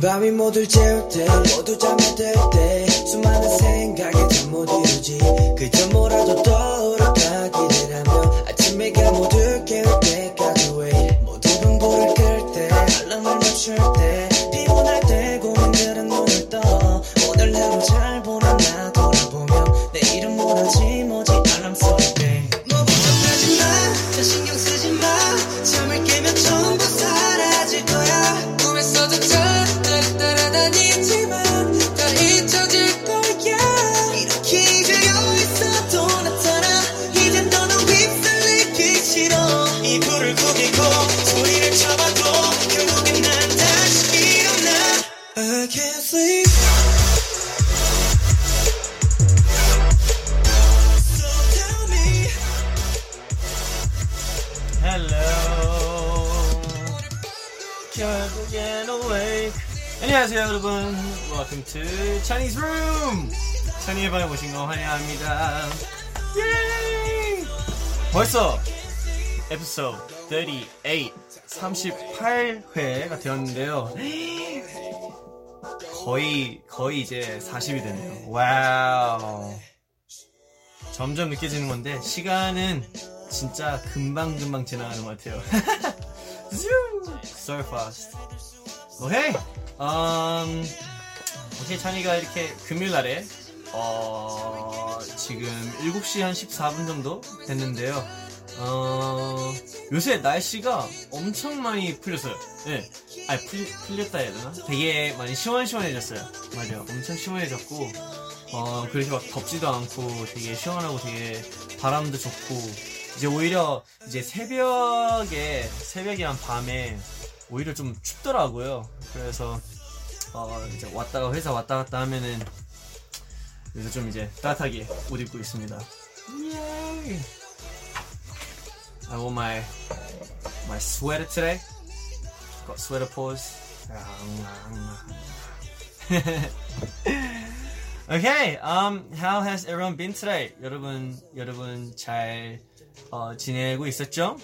밤이 모두 재울 때 모두 잠이 들때 수많은 생각이 잠못 이루지. 그저 뭐라도 떠 Channie's Room. 찬이의 방에 오신 거 환영합니다. 예! 벌써 에피소드 38, 38회가 되었는데요. 거의, 거의 이제 40이 됐네요. Wow. 점점 느껴지는 건데 시간은 진짜 금방금방 지나가는 것 같아요. So fast. 오케이. 음, 오 케이 찬이가 이렇게 금요일 날에 어, 지금 7시 한 14분 정도 됐는데요. 어, 요새 날씨가 엄청 많이 풀렸어요. 예. 아니, 풀, 풀렸다 해야 되나? 되게 많이 시원시원해졌어요. 맞아요. 엄청 시원해졌고, 어, 그렇게 막 덥지도 않고 되게 시원하고 되게 바람도 좋고, 이제 오히려 이제 새벽에, 새벽이랑 밤에 오히려 좀 춥더라고요. 그래서, 어, 이제 왔다가 회사 왔다 갔다 하면은, 그래서 좀 이제 따뜻하게 옷 입고 있습니다. 예이! I wore my, my sweater today. Got sweater paws. okay, um, how has everyone been today? 여러분, 여러분 잘 어, 지내고 있었죠?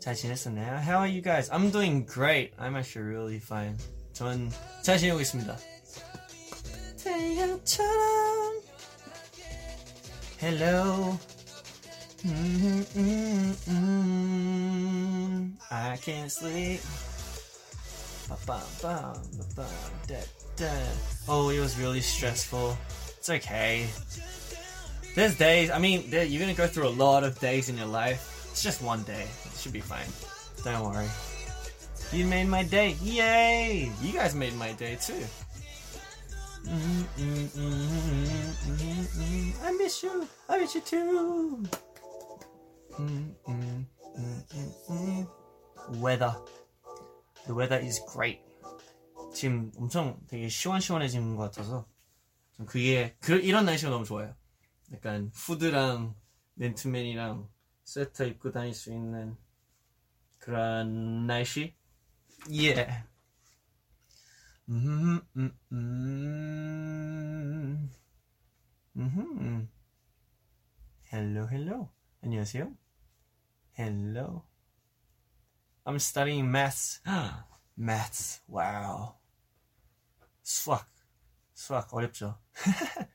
잘 지냈었나요? How are you guys? I'm doing great. I'm actually really fine. 전 잘 지내고 있습니다. 태양처럼 Hello. Mm, mm, mm, I can't sleep. Ba-ba-ba, ba-ba, da, da. Oh, it was really stressful. It's okay. There's days, I mean, there, you're gonna go through a lot of days in your life. It's just one day. It should be fine. Don't worry. You made my day. Yay! You guys made my day too. Mm, mm, mm, mm, mm, mm. I miss you. I miss you too. Mm, mm, mm, mm, mm. Weather. The weather is great. 지금 엄청 되게 시원시원해진 것 같아서 좀 그게 그, 이런 날씨가 너무 좋아요. 약간 후드랑 맨투맨이랑 스웨터 입고 다닐 수 있는 그런 날씨. Yeah. 음, 음, 음. 음. Hello, hello. 안녕하세요. Hello. I'm studying maths. maths. Wow. 수학. 수학 어렵죠.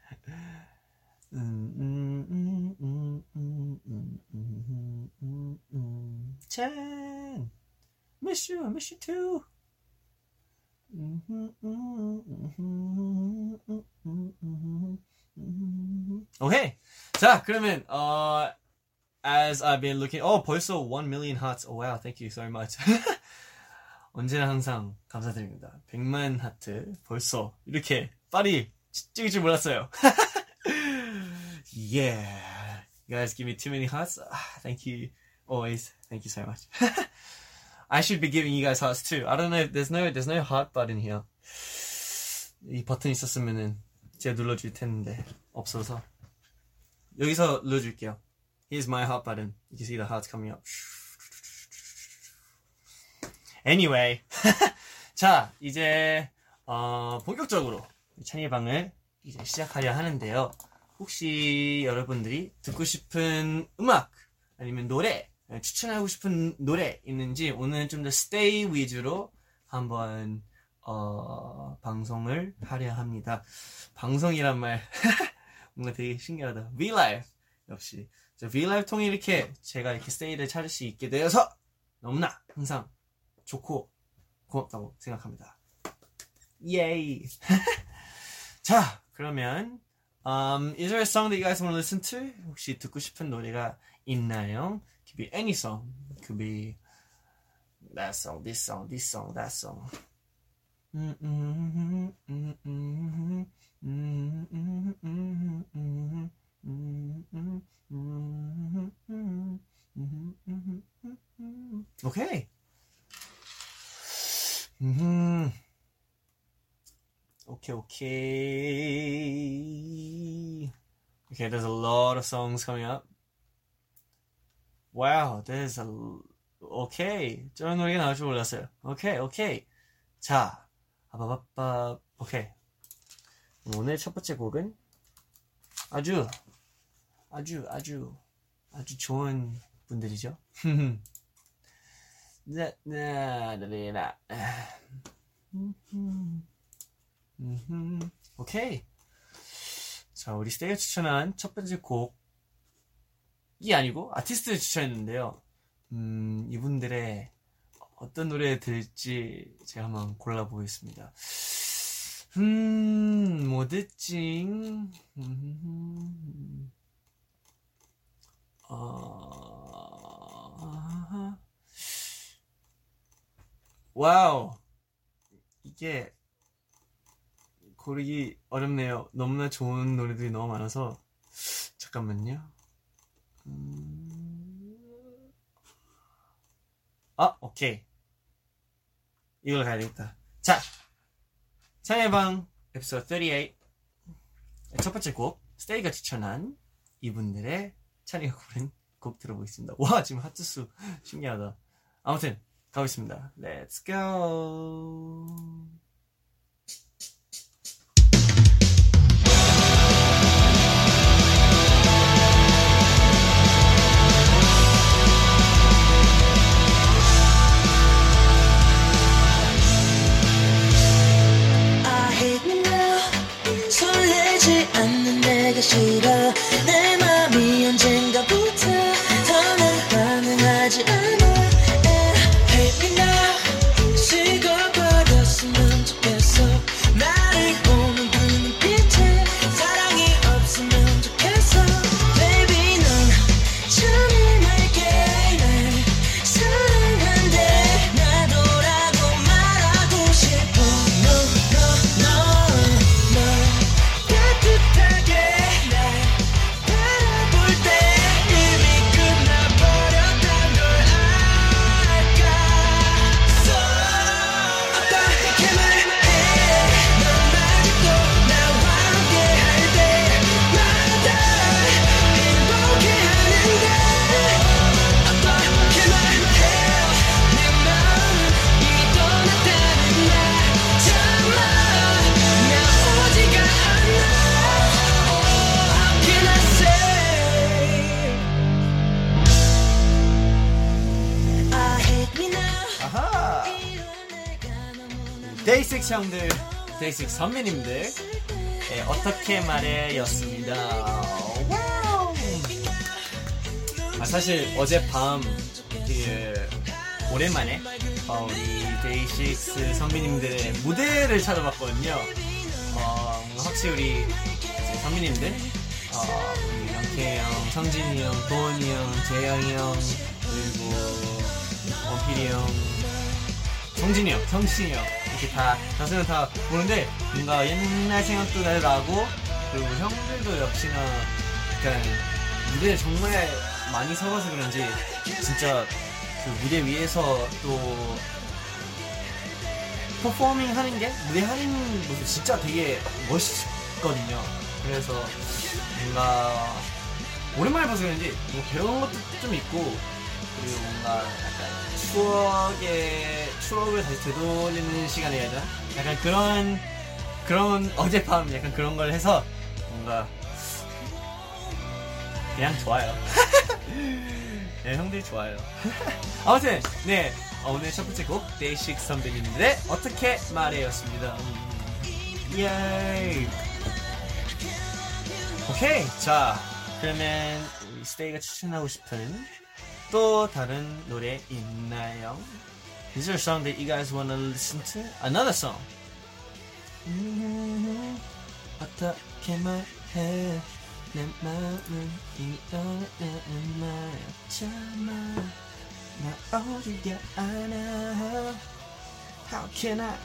음, 음, 음, 음, 음, 음, 음, 음, 음. Chan. Miss you. I miss you too. 음, 음, 음, 음, 음, 음, 음, 음. 오케이. 자, 그러면 어 as I've been looking, oh 벌써 1 million hearts. Oh wow, thank you so much. 언제나 항상 감사드립니다. 100만 하트 벌써 이렇게 빨리 찍을 줄 몰랐어요. yeah, you guys give me too many hearts. Ah, thank you always. Thank you so much. I should be giving you guys hearts too. I don't know. There's no there's no heart button here. 이 버튼 있었으면은 제가 눌러줄 텐데 없어서 여기서 눌러줄게요. Here's my heart button. You can see the hearts coming up. Anyway, 자 이제 어, 본격적으로 찬이 방을 이제 시작하려 하는데요. 혹시 여러분들이 듣고 싶은 음악 아니면 노래 추천하고 싶은 노래 있는지 오늘 좀더 스테이 위주로 한번 어, 방송을 하려 합니다. 방송이란 말 뭔가 되게 신기하다. V-Live 역시 저 V-Live 통해 이렇게 제가 이렇게 스테이를 찾을 수 있게 되어서 너무나 항상 좋고 고맙다고 생각합니다. 예이. 자, 그러면 um, is there a song that you guys want to listen to? 혹시 듣고 싶은 노래가 있나요? Could be any song. It Could be that song, this song, this song, that song. Okay. Mm-hmm. Okay, okay. Okay, there's a lot of songs coming up. Wow, there's a. Okay. 저런 노래가 나올 줄 몰랐어요. Okay, okay. 자, 아바바바. 오케이. 오늘 첫 번째 곡은 아주, 아주, 아주, 아주 좋은 분들이죠. 나, 나, 나, 나. 오케이. 자, 우리 스테이가 추천한 첫 번째 곡 이 아니고 아티스트를 추천했는데요. 음, 이분들의 어떤 노래 들을지 제가 한번 골라보겠습니다. 음, 뭐 듣지? 음, 어, wow. 이게 고르기 어렵네요. 너무나 좋은 노래들이 너무 많아서 잠깐만요. 음... 아, 오케이. 이걸 가야 되겠다. 자, 찬예방 에피소드 38. 첫 번째 곡, 스테이가 추천한 이분들의 찬이가 고른 곡 들어보겠습니다. 와, 지금 하트수 신기하다. 아무튼, 가보겠습니다. Let's go. 내가 데이식스 선배님들, 예, 어떻게 말해 였습니다. Wow! 아, 사실 어젯밤, 그, 오랜만에, 어, 우리 데이식스 선배님들의 무대를 찾아봤거든요. 어, 확실히 우리 선배님들, 어, 우리 영케이 형, 성진이 형, 도운이 형, 제형이 형, 그리고 원필이 형, 성진이 형, 성진이 형 이렇게 다 다수는 다 보는데 뭔가 옛날 생각도 나고 그리고 형들도 역시나 약간 무대에 정말 많이 서봐서 그런지 진짜 그 무대 위에서 또 퍼포밍 하는 게 무대 하는 모습 진짜 되게 멋있거든요. 그래서 뭔가 오랜만에 봐서 그런지 뭐 배운 것도 좀 있고 그리고 뭔가 약간 추억의 추억을 다시 되돌리는 시간이 해야 되나? 약간 그런 그런 어젯밤 약간 그런 걸 해서 뭔가 그냥 좋아요. 네, 형들이 좋아요. 아무튼 네 오늘 첫 번째 곡 데이식 선배님들의 어떻게 말해였습니다. 예. 오케이 자 그러면 스테이가 추천하고 싶은 또 다른 노래 있나요? Is there a song that you guys want to listen to? Another song. 음, 어떻게 말해 내 마음은 이미 떠나는 말였잖아 나 어디가 아나 How can I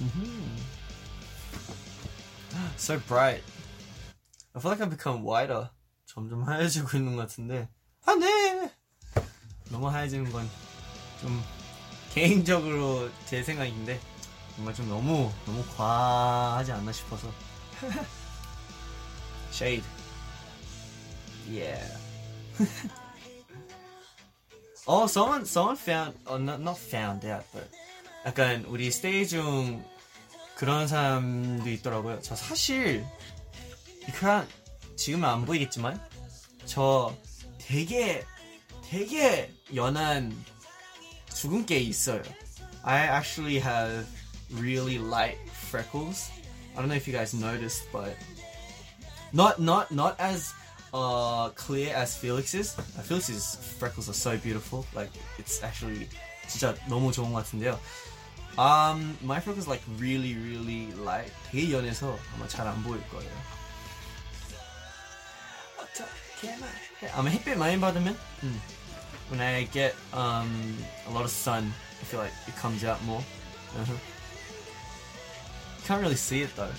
Mhm. So bright I feel like I've become whiter 점점 하얘지고 있는 것 같은데 안돼 너무 하얘지는 건 좀 개인적으로 제 생각인데 정말 좀 너무 너무 과하지 않나 싶어서. Shade. Yeah. Oh someone someone found oh not, not found out but 약간 우리 스테이 중 그런 사람도 있더라고요. 저 사실 그냥 지금은 안 보이겠지만 저 되게 되게 연한 주근깨 있어요. I actually have really light freckles. I don't know if you guys noticed, but not not not as uh, clear as Felix's. Uh, Felix's freckles are so beautiful. Like it's actually 진짜 너무 좋은 것 같은데요. Um, my freckles like really really light. 되게 연해서 아마 잘 안 보일 거예요. 어떻게 말해? 아마 햇빛 많이 받으면 음. when I get um, a lot of sun, I feel like it comes out more. Uh-huh. Can't really see it though.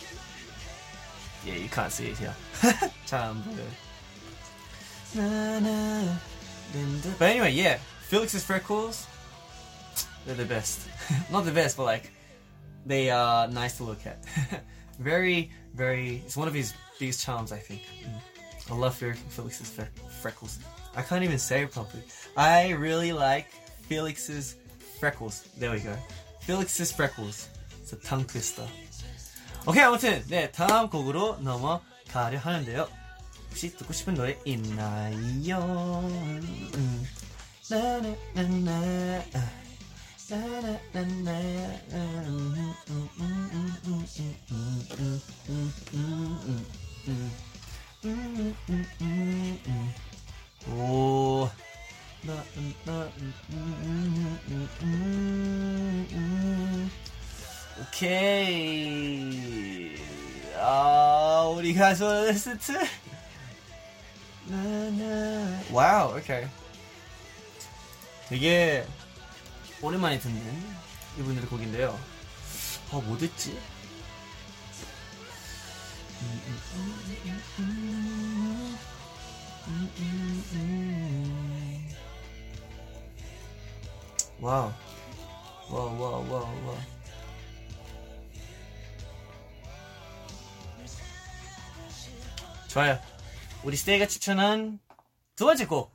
Yeah, you can't see it here. 참 But anyway, yeah, Felix's freckles, they're the best. Not the best, but like, they are nice to look at. very, very, it's one of his biggest charms, I think. Mm. I love Felix's freckles. I can't even say it properly. I really like Felix's freckles. There we go. Felix's freckles. It's a tongue twister. 오케이 아무튼 네 다음 곡으로 넘어가려 하는데요. 혹시 듣고 싶은 노래 있나요? 음. 나나나나 나나나나 음, 오. 음, 음, 음, 음, 음. 오케이. 아, 우리 가수 리스트. 와우, 오케이. 되게 오랜만에 듣는 이분들의 곡인데요. 아, 뭐 듣지? 와우. Wow, wow, wow, wow. 좋아요. 우리 스테이가 추천한 두 번째 곡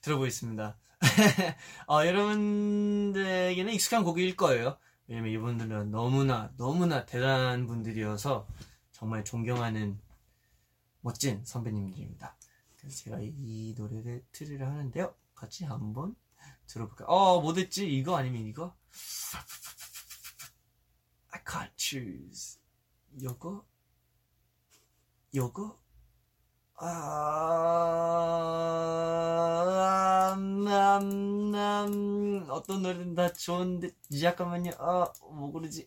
들어보겠습니다. 어, 여러분들에게는 익숙한 곡일 거예요. 왜냐면 이분들은 너무나, 너무나 대단한 분들이어서 정말 존경하는 멋진 선배님들입니다. 제가 이, 이 노래를 틀으려 하는데요. 같이 한번 들어볼까요? 어, 뭐 됐지? 이거 아니면 이거? I can't choose. 요거? 요거? 아, 음, 음, 음, 어떤 노래든 다 좋은데, 잠깐만요. 아, 뭐 고르지?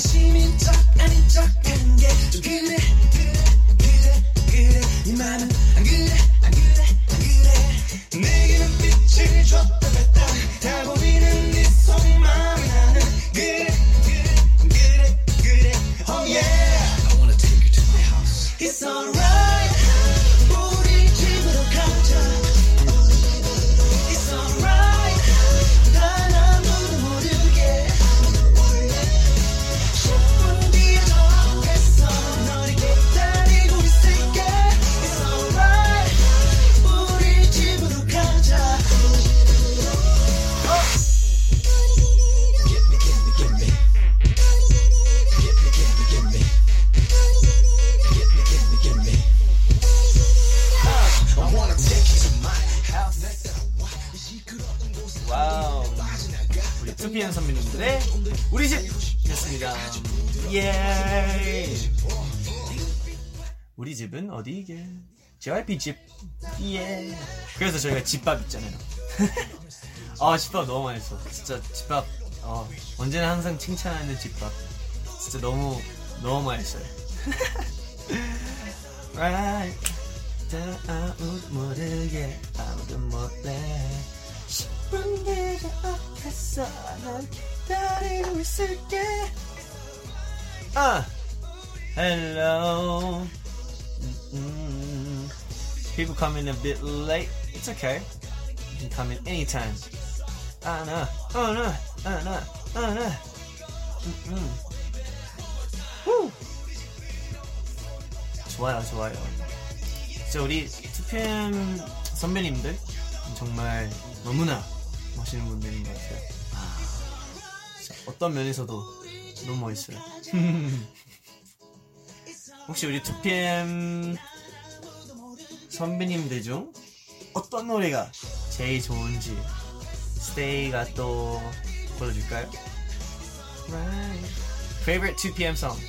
관심인 척 아닌 척한 그래 그래 JYP 집. 예. 그래서 저희가 집밥 있잖아요. 아 집밥 너무 맛있어. 진짜 집밥 어, 언제나 항상 칭찬하는 집밥. 진짜 너무 너무 맛있어요. right. 다음 모르게 아무도 몰래 10분 내가 앞에서 난 기다리고 있을게 아 hello mm people coming a bit late it's okay you can come in anytime ah no oh no ah no oh no mm Woo. 좋아요 좋아요 진짜 우리 2PM 선배님들 정말 너무나 멋있는 분들인 것 같아요. 아, 어떤 면에서도 너무 멋있어요. 혹시 우리 2PM 선배님들 중 어떤 노래가 제일 좋은지 스테이가 또 불러줄까요? Right. Favorite 2PM song?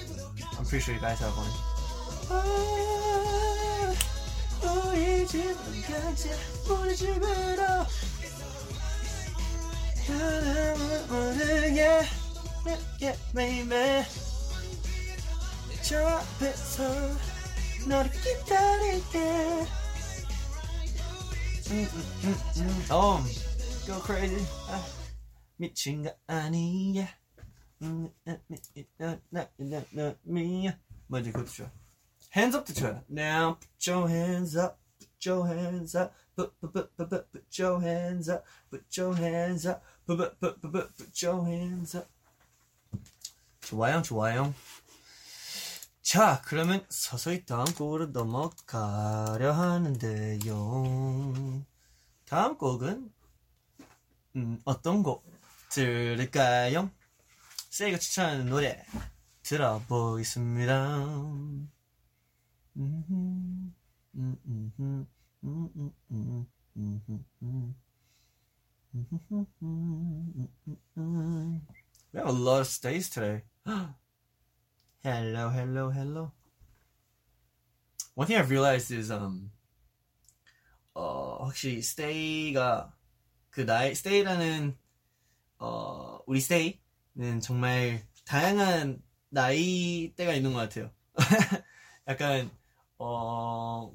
I'm pretty sure you guys have one. yeah, baby 저 앞에서 너를 기다릴게 음, 음, 음, 음. Oh, go crazy 아, 미친 거 아니야 음, 음, 음, 나, 나, 나, 나, 미야 먼저 그것도 좋아 Hands up to try. Now put your hands up, put your hands up, put put put put put, put your hands up, put your hands up, put put put put put, put your hands up. 좋아요, 좋아요. 자, 그러면 서서히 다음 곡으로 넘어가려 하는데요. 다음 곡은 음, 어떤 곡 들을까요? 세이가 추천하는 노래 들어보겠습니다. We have a lot of stays today. Hello, hello, hello. One thing I've realized is um 어 혹시 stay가 그 나이 stay라는 어 우리 stay는 정말 다양한 나이대가 있는 것 같아요. 약간 어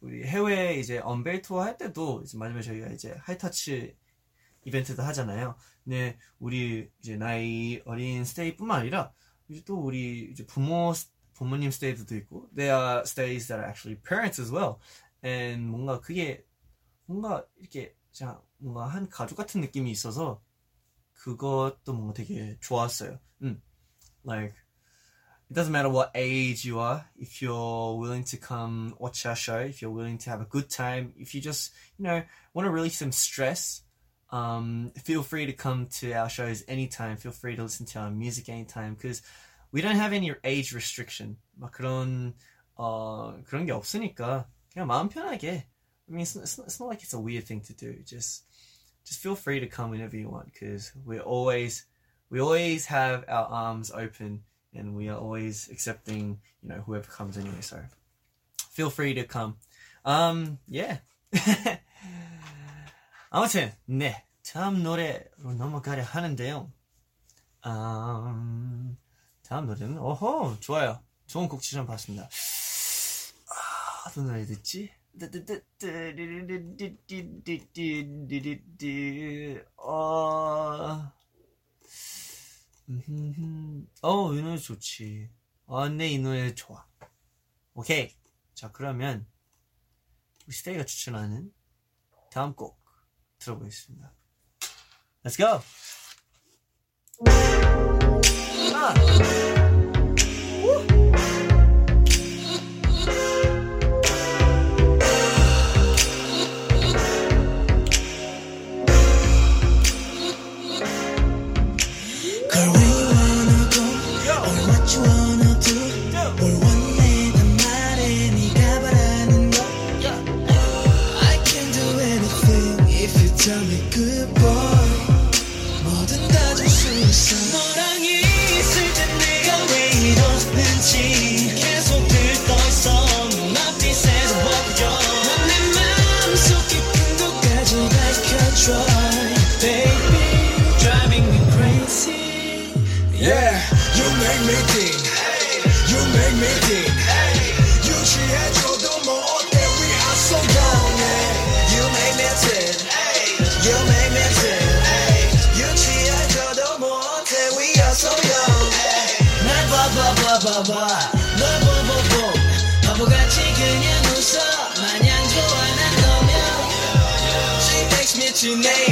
우리 해외 이제 언벨 투어 할 때도 이제 마지막에 저희가 이제 하이터치 이벤트도 하잖아요. 근데 우리 이제 나이 어린 스테이뿐만 아니라 이제 또 우리 이제 부모 부모님 스테이도 있고 there are stays that are actually parents as well. and 뭔가 그게 뭔가 이렇게 자 뭔가 한 가족 같은 느낌이 있어서 그것도 뭔가 되게 좋았어요. 음, like it doesn't matter what age you are, if you're willing to come watch our show, if you're willing to have a good time, if you just, you know, want to release some stress, um, feel free to come to our shows anytime. Feel free to listen to our music anytime because we don't have any age restriction. 막 그런, 어, 그런 게 없으니까 그냥 마음 편하게. I mean, it's, it's, it's not like it's a weird thing to do. Just, just feel free to come whenever you want because we're always, we always have our arms open and we are always accepting, you know, whoever comes anyway. So feel free to come. Um, yeah. 아무튼 네 다음 노래로 넘어가려 하는데요. 음, 다음 노래는 어허 좋아요. 좋은 곡 추천 받습니다. 아, 어떤 노래 듣지? 어, 어, 이 노래 좋지. 아, 네, 이 노래 좋아. 오케이. 자, 그러면, 우리 스테이가 추천하는 다음 곡 들어보겠습니다. Let's go! 아! make me think. You make me think. 유치해줘도 뭐 어때? We are so young. yeah. You make me think. You make me think. 유치해줘도 뭐 어때? We are so young. 날 봐봐봐봐봐. 널 보보보. 바보같이 그냥 웃어. 마냥 좋아 난 너면. She makes me teenager.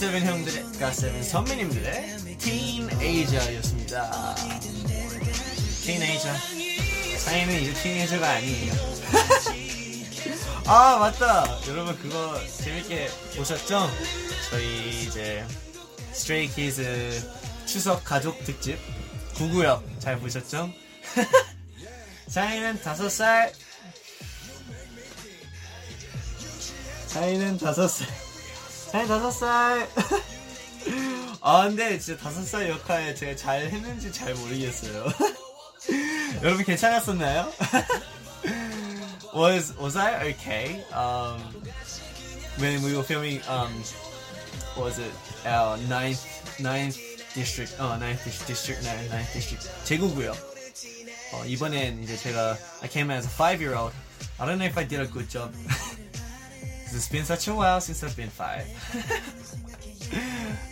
갓세븐 형들의 갓세븐 선배님들의 Teenager였습니다. Teenager. 아이엔은 이제 Teenager가 아니에요. 아 맞다. 여러분 그거 재밌게 보셨죠? 저희 이제 스트레이 키즈 추석 가족 특집 9구역 잘 보셨죠? 아이엔은 다섯 살. 사인은 다섯 살. 사인 다섯 살. 아 근데 진짜 다섯 살 역할 제가 잘 했는지 잘 모르겠어요. 여러분 괜찮았었나요? was was I okay? Um, when we were filming um, what was it uh, ninth ninth district? 어 ninth dis- district no ninth district 제구구요. 어, 이번엔 이제 제가 I came as a five year old. I don't know if I did a good job. It's been such a while since I've been five.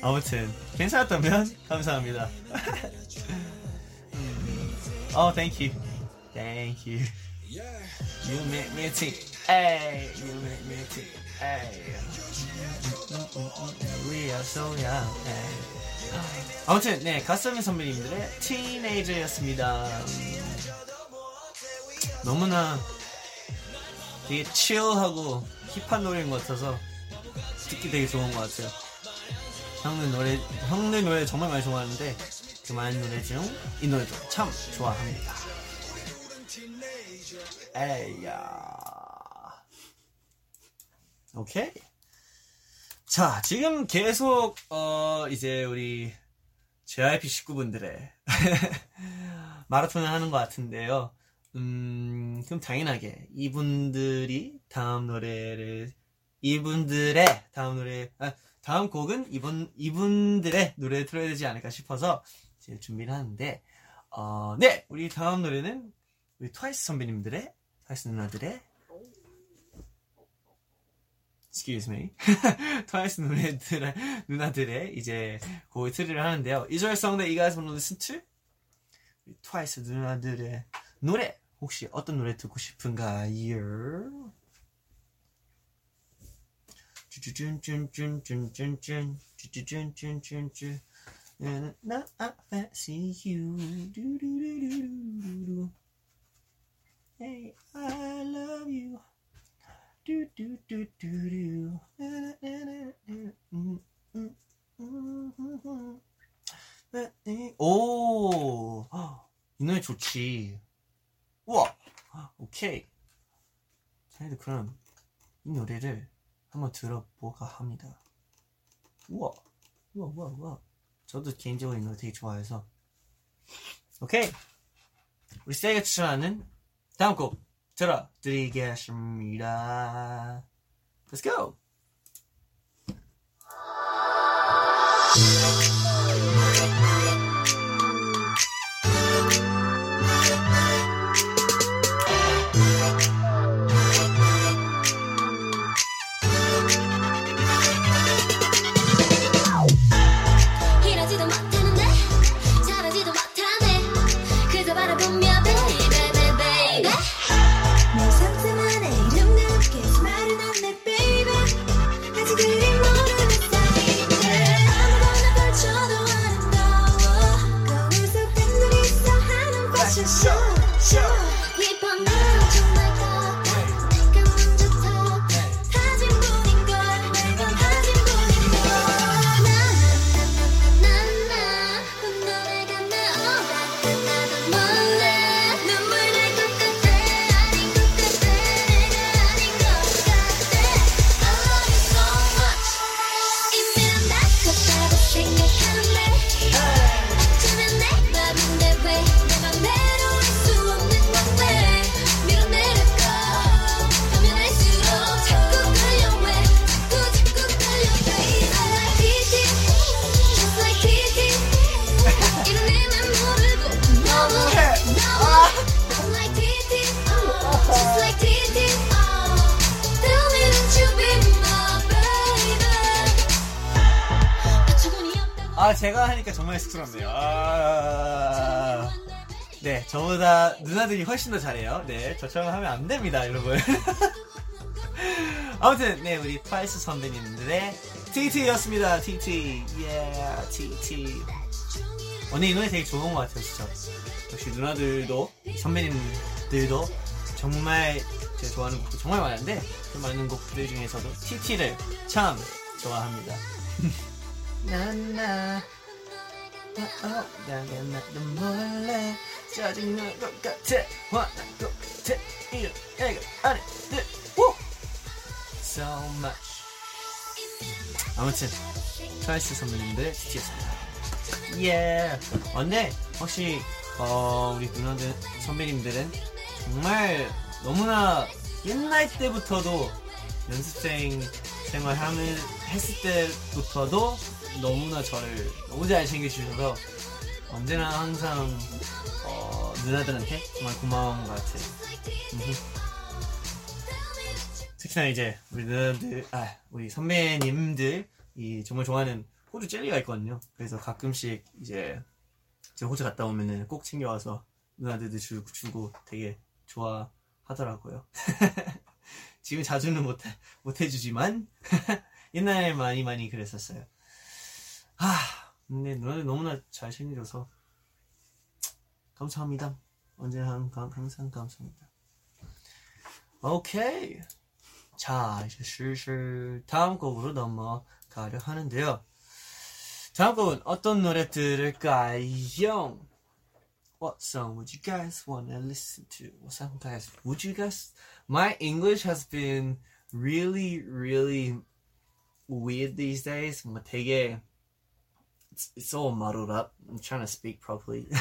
아무튼 괜찮았다면 감사합니다. oh, thank you, thank you. You make me think. Hey, you make me think. Hey. We are so young. Hey. 아무튼 네 가스미 선배님들의 티네이저였습니다. 음, 너무나 되게 치열하고 힙한 노래인 것 같아서 듣기 되게 좋은 것 같아요. 형들 노래 형들 노래 정말 많이 좋아하는데 그 많은 노래 중 이 노래도 참 좋아합니다. 에이야. 오케이. 자, 지금 계속, 어, 이제 우리 JYP 식구분들의 마라톤을 하는 것 같은데요. 음, 그럼 당연하게 이분들이 다음 노래를, 이분들의 다음 노래, 아, 다음 곡은 이분, 이분들의 노래를 틀어야 되지 않을까 싶어서 이제 준비를 하는데, 어, 네! 우리 다음 노래는 우리 트와이스 선배님들의, 트와이스 누나들의 excuse me. 트와이스 누나들, 누나들의 이제 곡을 틀을 하는데요. Is a song that you 트와이스 누나들의 노래 혹시 어떤 노래 듣고 싶은가요? 쭈쭈쭈쭈쭈쭈쭈쭈 쭈쭈쭈쭈쭈쭈. 나 I fancy you. 두두두두두두 Hey I love you. do do do do do. 오, 이 노래 좋지. 우와, 오케이. 저희도 그럼 이 노래를 한번 들어보가 합니다. 우와, 우와, 우와, 우와. 저도 개인적으로 이 노래 되게 좋아해서. 오케이. 우리 세이가 추천하는 다음 곡 들어드리겠습니다. Let's go! 제가 하니까 정말 쑥스럽네요. 아, 네, 저보다 누나들이 훨씬 더 잘해요. 네, 저처럼 하면 안 됩니다, 여러분. 아무튼, 네, 우리 트와이스 선배님들의 TT였습니다. TT. Yeah, TT. 오늘 이 노래 되게 좋은 것 같아요, 진짜. 역시 누나들도, 선배님들도 정말 제가 좋아하는 곡도 정말 많은데, 그 많은 곡들 중에서도 TT를 참 좋아합니다. 어, much. 아무튼, 트와이스 선배님들 TT였습니다. 예. 어, 근데 혹시 어, 우리 누나들 선배님들은 정말 너무나 옛날 때부터도 연습생 생활하면 했을 때부터도 너무나 저를 너무 잘 챙겨주셔서 언제나 항상 어, 누나들한테 정말 고마운 것 같아요. 특히나 이제 우리 누나들, 아, 우리 선배님들 이 정말 좋아하는 호주 젤리가 있거든요. 그래서 가끔씩 이제 제가 호주 갔다 오면은 꼭 챙겨와서 누나들도 주고, 주고 되게 좋아하더라고요. 지금 자주는 못, 못 해주지만 옛날에 많이 많이 그랬었어요. 아, 근데 누나들 너무나 잘 챙겨줘서 감사합니다. 언제나 항- 항상 감사합니다. 오케이. 자, 이제 슬슬 다음 곡으로 넘어가려 하는데요. 다음 곡은 어떤 노래 들을까요? What song would you guys want to listen to? What song, guys? Would you guys? My English has been really, really weird these days. 뭔가 되게 it's, it's all muddled up. I'm trying to speak properly.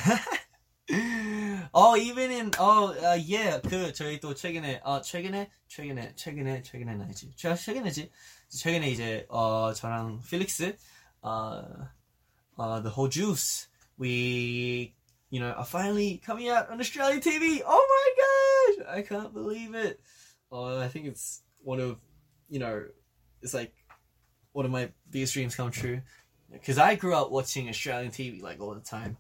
oh, even in oh uh, yeah 그 저희 또 최근에 어 최근에 최근에 최근에 최근에 아니지 최 최근에지 최근에 이제 어 저랑 필릭스 uh, uh, the whole juice. We, you know, are finally coming out on Australian TV. Oh my gosh! I can't believe it. Uh, I think it's one of, you know, it's like one of my biggest dreams come true. Because I grew up watching Australian TV like all the time.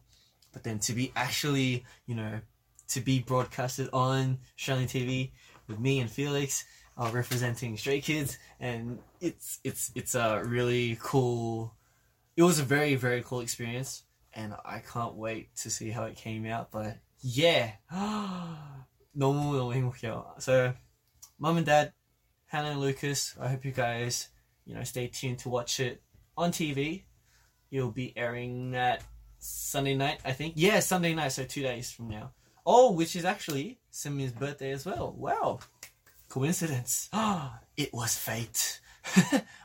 But then to be actually, you know, to be broadcasted on Australian TV with me and Felix uh, representing Stray Kids, and it's it's it's a really cool it was a very very cool experience and I can't wait to see how it came out but yeah 너무 너무 행복해요 so mom and dad Hannah and Lucas I hope you guys you know stay tuned to watch it on TV it'll be airing that Sunday night I think yeah Sunday night so two days from now oh which is actually Simeon's birthday as well wow coincidence it was fate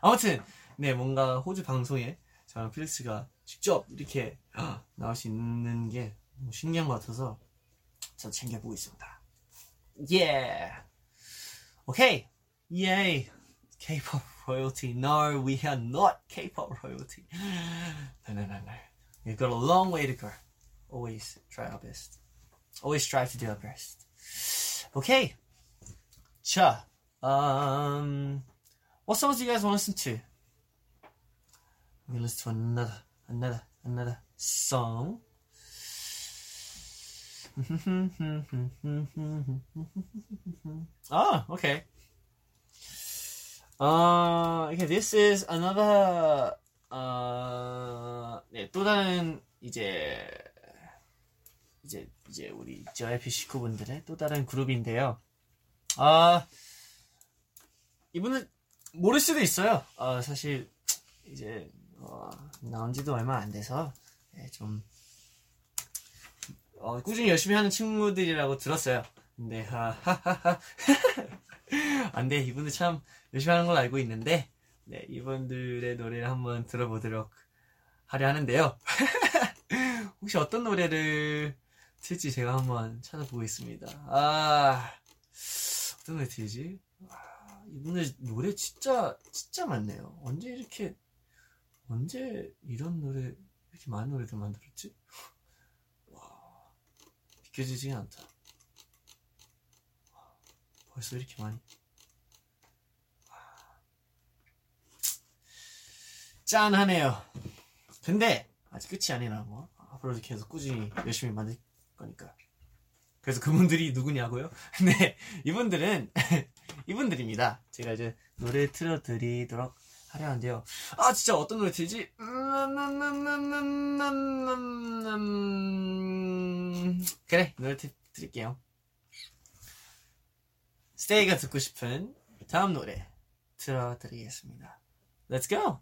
아무튼 네 뭔가 호주 방송에 저랑 필릭스가 직접 이렇게 나올 수 있는 게 너무 신기한 것 같아서 저 챙겨보고 있습니다. Yeah. Okay. Yay. K-pop royalty. No, we are not K-pop royalty. No, no, no, no. We've got a long way to go. Always try our best. Always strive to do our best. Okay. Cha. um, what songs do you guys want to listen to? We're listen to another, another, another song. oh, okay. Uh, okay, this is another, uh, 네, 또 다른, 이제, 이제, 이제, 우리, JYP 식구분들의 또 다른 그룹인데요. 아, 이분은 모를 수도 있어요. 아, 사실, 이제, 어, 나온 지도 얼마 안 돼서, 예, 좀, 어, 꾸준히 열심히 하는 친구들이라고 들었어요. 근데, 하하하하. 안 돼, 이분들 참 열심히 하는 걸 알고 있는데, 네, 이분들의 노래를 한번 들어보도록 하려 하는데요. 혹시 어떤 노래를 틀지 제가 한번 찾아보겠습니다. 아, 어떤 노래 틀지? 아, 이분들 노래 진짜, 진짜 많네요. 언제 이렇게 언제 이런 노래 이렇게 많은 노래들 만들었지? 와 믿겨지지가 않다. 와, 벌써 이렇게 많이. 와. 짠하네요. 근데 아직 끝이 아니라고. 앞으로도 계속 꾸준히 열심히 만들 거니까. 그래서 그분들이 누구냐고요? 네, 이분들은 이분들입니다. 제가 이제 노래 틀어드리도록 하려 하는데요. 아 진짜 어떤 노래 틀지? 음, 그래 노래 트, 드릴게요. 스테이가 듣고 싶은 다음 노래 틀어드리겠습니다. Let's go.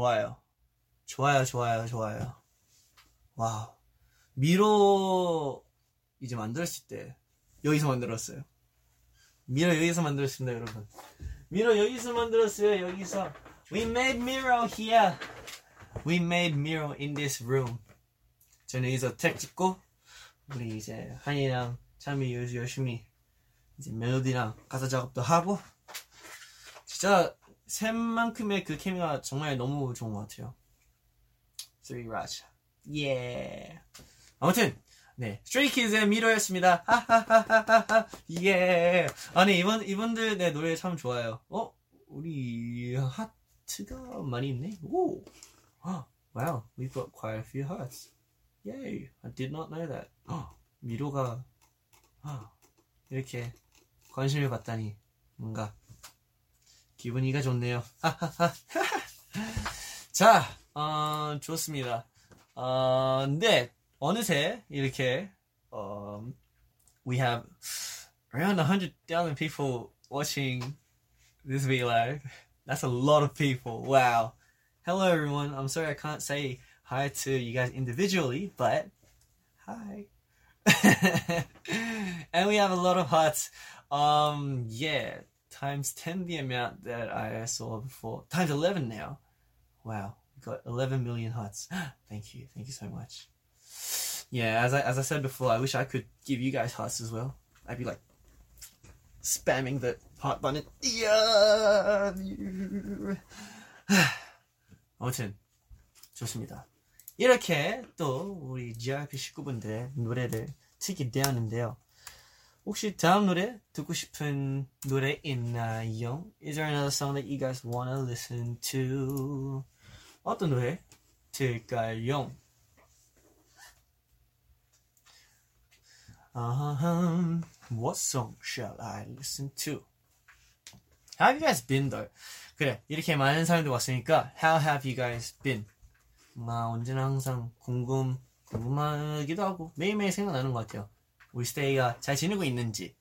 좋아요. 좋아요 좋아요 좋아요. Wow. 미로 이제 만들었을 때 여기서 만들었어요. 미로 여기서 만들었습니다 여러분. 미로 여기서 만들었어요 여기서. We made Miro here. We made Miro in this room. 저는 여기서 텍 찍고 우리 이제 한이랑 창빈이 요- 열심히 이제 멜로디랑 가사 작업도 하고 진짜 샘만큼의 그 케미가 정말 너무 좋은 것 같아요. Three Raj. 예. 아무튼 네 스트레이 키즈의 미러였습니다. 하하하하하. 예. 아니 이번 이분들 네 노래 참 좋아요. 어 우리 하트가 많이 있네. 오. 아, wow, we've got quite a few hearts. Yay! I did not know that. 미로가 아, 이렇게 관심을 받다니 뭔가 기분이가 좋네요. 자, 어, 좋습니다. 어, 네, 어느새 이렇게 um, we have around 100,000 people watching this video live. That's a lot of people. Wow. Hello, everyone. I'm sorry I can't say hi to you guys individually, but hi. and we have a lot of hearts. Um, yeah, times 10 the amount that I saw before. Times 11 now. Wow, we got 11 million hearts. thank you. Thank you so much. Yeah, as I, as I said before, I wish I could give you guys hearts as well. I'd be like spamming the heart button. Yeah. 아무튼 좋습니다. 이렇게 또 우리 GRP 식구분들의 노래를 듣게 되었는데요. 혹시 다음 노래 듣고 싶은 노래 있나요? Is there another song that you guys wanna listen to? 어떤 노래 들까요? Um, what song shall I listen to? Have you guys been though? 그래 이렇게 많은 사람들 왔으니까 How have you guys been? 막 언제나 항상 궁금 궁금하기도 하고 매일매일 생각나는 것 같아요. 우리 스테이가 잘 지내고 있는지.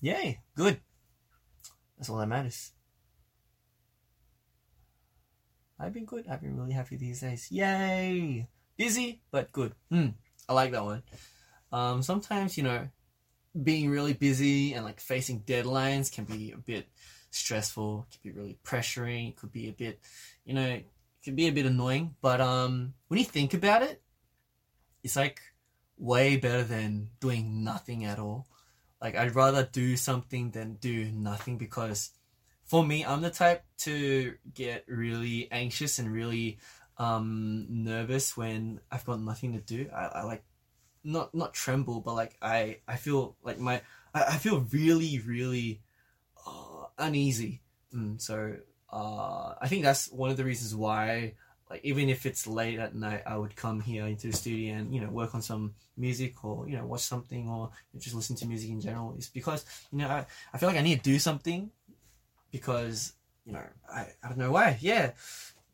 Yay, good. That's all that matters. I've been good. I've been really happy these days. Yay! Busy, but good. Hmm. I like that one. Um, sometimes, you know, being really busy and like facing deadlines can be a bit stressful, it can be really pressuring, it could be a bit, you know, it can be a bit annoying. But um, when you think about it, it's like way better than doing nothing at all. Like, I'd rather do something than do nothing because for me, I'm the type to get really anxious and really um, nervous when I've got nothing to do. I, I like not not tremble, but like I I feel like my I, I feel really really uh, uneasy. Mm, so uh, I think that's one of the reasons why like even if it's late at night, I would come here into the studio and you know work on some music or you know watch something or just listen to music in general. It's because you know I, I feel like I need to do something because you know I, I don't know why yeah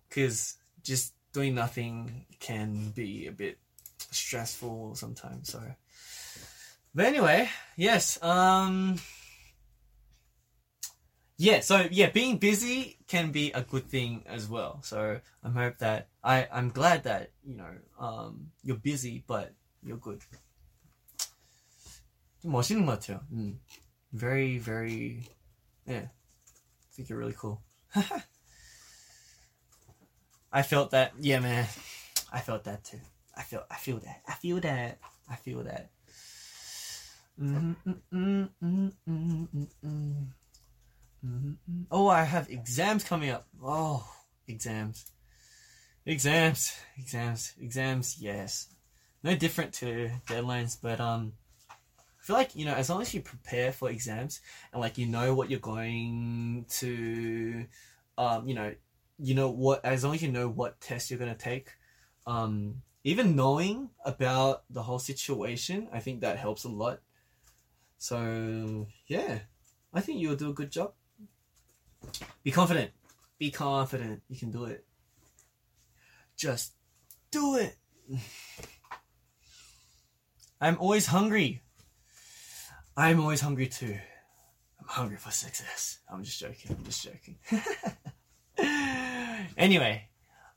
because just doing nothing can be a bit stressful sometimes so but anyway yes um yeah so yeah being busy can be a good thing as well so i'm hope that i i'm glad that you know um you're busy but you're good 좀 멋있는 것 같아요 음. very very yeah I think you're really cool. I felt that. Yeah, man. I felt that too. I feel. I feel that. I feel that. I feel that. Mm, mm, mm, mm, mm, mm, mm. Mm, mm. Oh, I have exams coming up. Oh, exams. Exams. Exams. Exams. Yes. No different to deadlines, but um, I feel like you know, as long as you prepare for exams and like you know what you're going to, um, you know, you know what as long as you know what test you're gonna take, um, even knowing about the whole situation, I think that helps a lot. So yeah, I think you'll do a good job. Be confident. Be confident. You can do it. Just do it. I'm always hungry. I'm always hungry too. I'm hungry for success. I'm just joking. I'm just joking. anyway,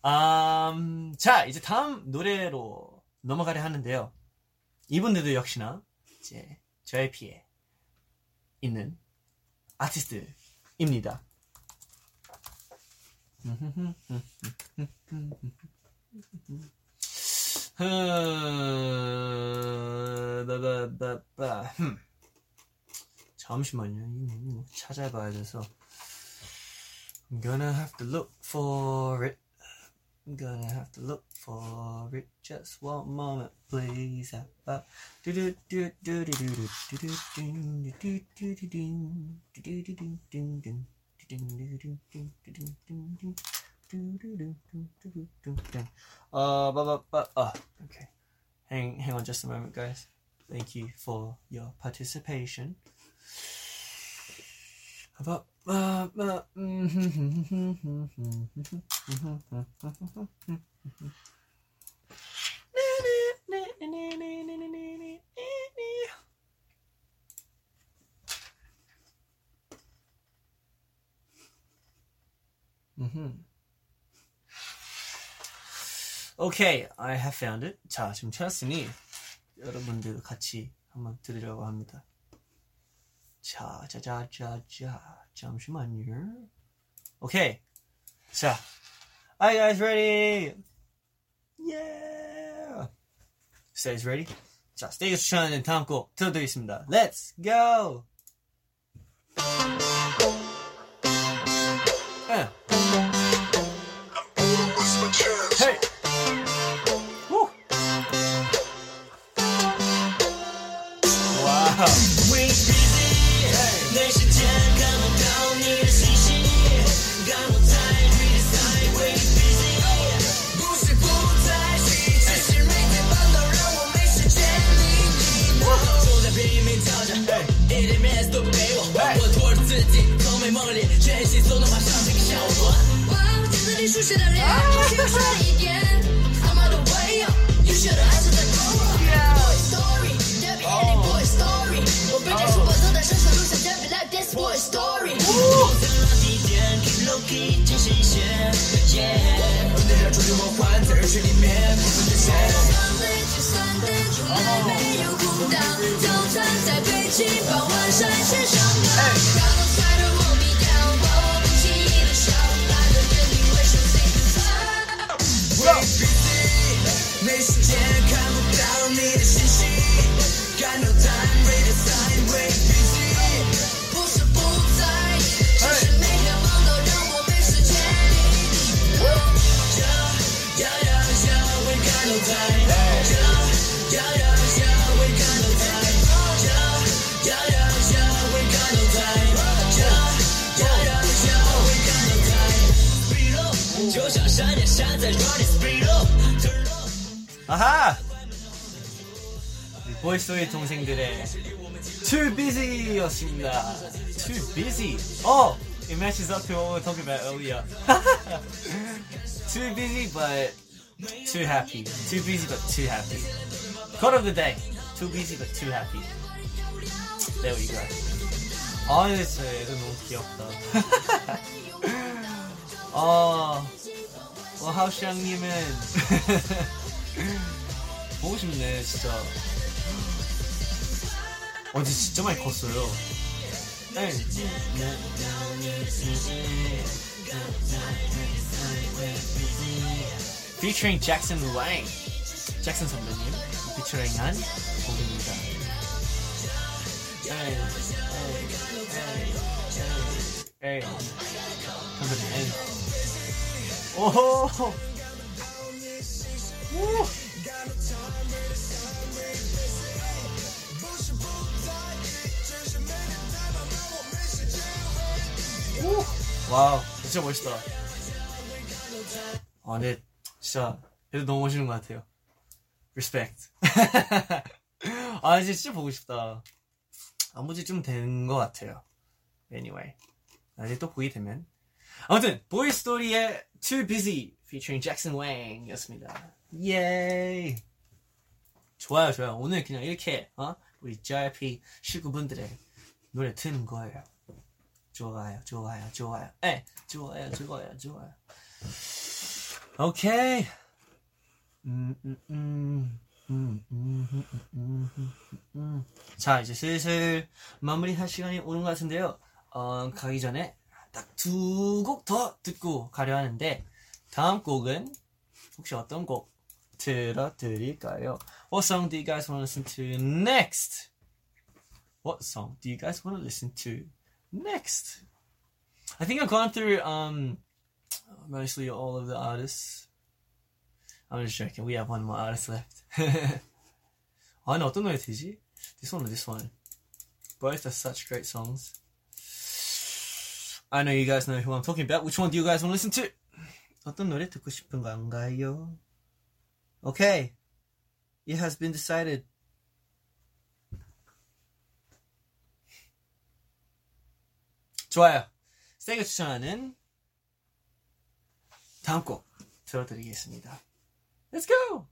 um, 자 이제 다음 노래로 넘어가려 하는데요. 이분들도 역시나 이제 JYP에 있는 아티스트입니다. 잠시만요. 찾아봐야 돼서. I'm gonna have to look for it. I'm gonna have to look for it. Just one moment, please. About Uh, uh, okay. Hang, hang on just a moment, guys. Thank you for your participation. Uh, uh, Okay, I have found it. 자, 지금 찾았으니 여러분들 같이 한번 들으려고 합니다. 자, 자자자자, 잠시만요. Okay, 자, are you guys ready? Yeah. Stays ready? 자, 스테이가 추천하는 다음 곡 들어드리겠습니다. Let's go. 起走，那马上这个小轮。哇，镜子里熟悉的脸，好像帅一点。I'm on the way you should have answered the call. Boy story, Debbie and boy story. 我背着书包走在上学路上，Debbie like this boy story. 哎。 아하! 보이스토리 동생들의 Too Busy였습니다. Too Busy. Oh, it matches up to what we were talking about earlier. too busy but too happy. Too busy but too happy. Quote of the day. Too busy but too happy. There we go. 아, 진짜 애들 너무 귀엽다. 어, 어, 하우샹님은 보고 싶네, 진짜. 어, 근데 진짜 많이 컸어요. 네. Featuring Jackson Wang. 잭슨 선배님 피처링한 곡입니다. 에이, 에이, 에이, 에이. 선배님, 에이. 오호! Wow, 진짜 멋있다. 아, 근데 진짜 얘도 너무 멋있는 것 같아요. Respect. 아, 이제 진짜 보고 싶다. 아무지 좀 된 것 같아요. Anyway. 나중에 또 보게 되면. 아무튼, 보이스토리의 Too Busy featuring Jackson Wang 였습니다. 예이! 좋아요, 좋아요. 오늘 그냥 이렇게, 어? 우리 JYP 식구분들의 노래 트는 거예요. 좋아요, 좋아요, 좋아요. 에, 좋아요, 좋아요, 좋아요. 오케이. 음, 음, 음. 음, 음, 음, 음, 음, 음. 자, 이제 슬슬 마무리할 시간이 오는 것 같은데요. 어, 가기 전에 딱 두 곡 더 듣고 가려 하는데, 다음 곡은 혹시 어떤 곡 들어드릴까요? What song do you guys want to listen to next? What song do you guys want to listen to next? I think I've gone through um mostly all of the artists. I'm just joking. We have one more artist left. 아, 근데 어떤 노래 되지? This one or this one? Both are such great songs. I know you guys know who I'm talking about. Which one do you guys want to listen to? 어떤 노래 듣고 싶은 건가요? Okay. It has been decided. 좋아요. 세가 추천하는 다음 곡 들어드리겠습니다. Let's go!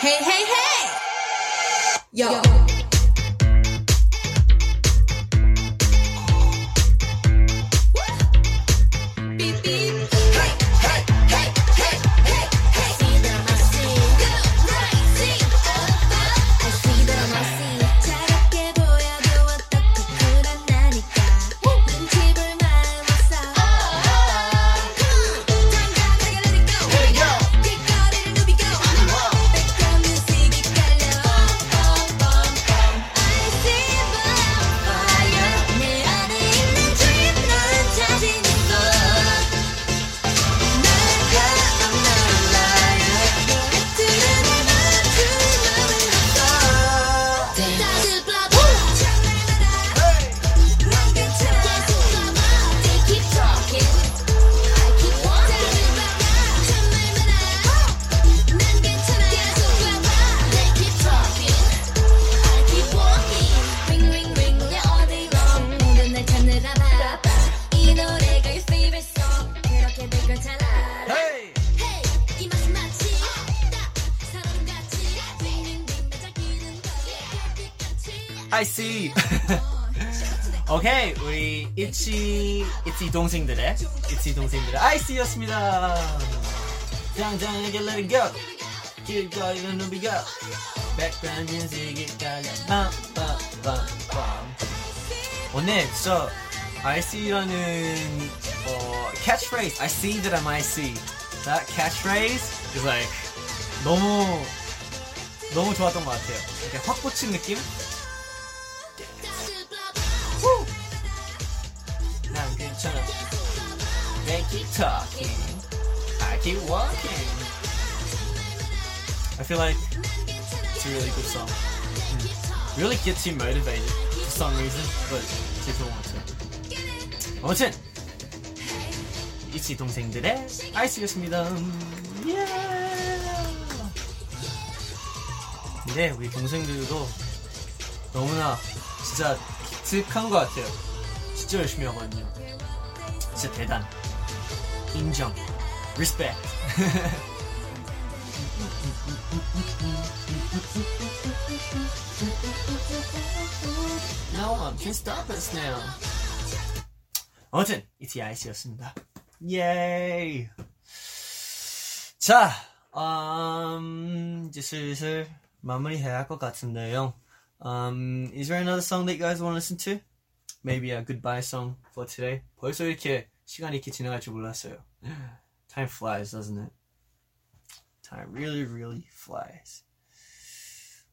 Hey, hey, hey! Yo. Beep, See. 오케이, 우리 이치 이치 동생들의 이치 동생들의 I see였습니다. 당장에게 let it go. 길거리는 누비가 백그라운드 뮤직이 깔려 빰빰빰빰 오늘 진짜 I see라는 어, catchphrase I see that I'm I see that catchphrase is like 너무 너무 좋았던 것 같아요. 이렇게 확 꽂힌 느낌? They keep talking. I keep walking. I feel like it's a really good song. Mm. Really gets you motivated for some reason, but people want to. 아무튼 이치 동생들의 아이스였습니다. 예! 근데 우리 동생들도 너무나 진짜 기특한 것 같아요. 진짜 열심히 하거든요. 진짜 대단. 인정. Respect. No one can stop us now. 아무튼 ETIC였습니다. 예이. 자, 음, 이제 슬슬 마무리해야 할 것 같은데요. Um, is there another song that you guys want to listen to? Maybe a goodbye song for today. 벌써 이렇게 시간이 이렇게 지나갈 줄 몰랐어요. Time flies, doesn't it? Time really, really flies.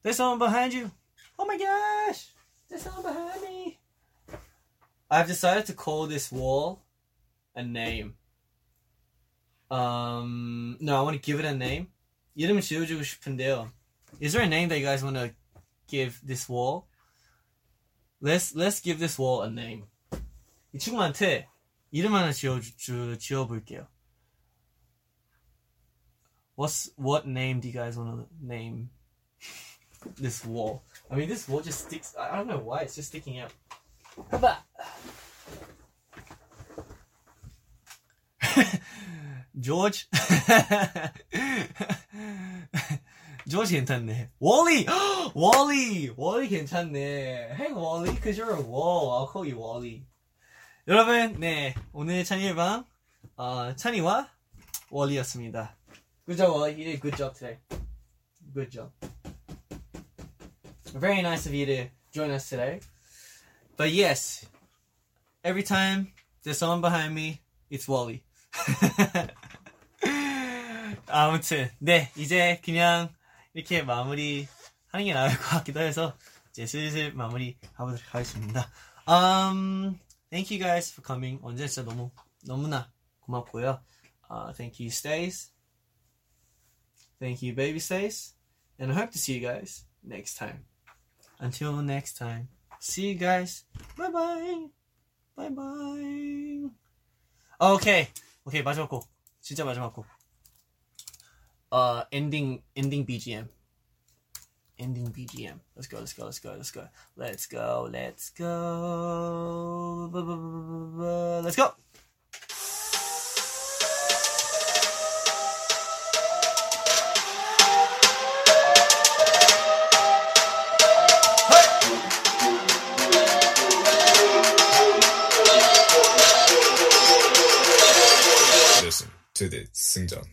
There's someone behind you. Oh my gosh! There's someone behind me. I've decided to call this wall a name. Um, no, I want to give it a name. 이름을 지어주고 싶은데요. Is there a name that you guys want to give this wall? Let's let's give this wall a name. 이 친구한테 이름 하나 지어 주 지어 볼게요. What's what name do you guys want to name this wall? I mean, this wall just sticks. I I don't know why it's just sticking out. How about George? George 괜찮네. Wally! Wally! Wally 괜찮네. Hey Wally, cause you're a wall. I'll call you Wally. 여러분, 네. 오늘 찬이의 방, 어, 찬이와 월리였습니다. Good job, Wally. You did a good job today. Good job. Very nice of you to join us today. But yes, every time there's someone behind me, it's Wally. 아무튼 네 이제 그냥 이렇게 마무리 하는 게 나을 것 같기도 해서 이제 슬슬 마무리 하도록 하겠습니다. Um, thank you guys for coming. 언제 진짜 너무 너무나 고맙고요. Uh, thank you, Stace. Thank you, Baby Stace. And I hope to see you guys next time. Until next time, see you guys. Bye bye. 바이바이. 오케이. 오케이, 마지막 곡. 진짜 마지막 곡. 어, 엔딩, 엔딩 BGM. ending BGM. Let's go, let's go, let's go, let's go. Let's go, let's go. Let's go. Listen to the Singdong.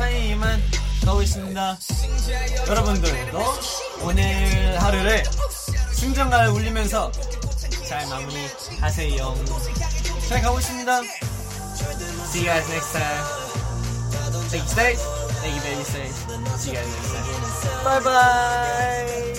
차이 이만 가고 있습니다. 여러분들도 오늘 하루를 승전가를 울리면서 잘 마무리하세요. 잘 가고 있습니다. See you guys next time. Thank you, stay. Thank you, baby, stay. See you guys next time. Bye bye.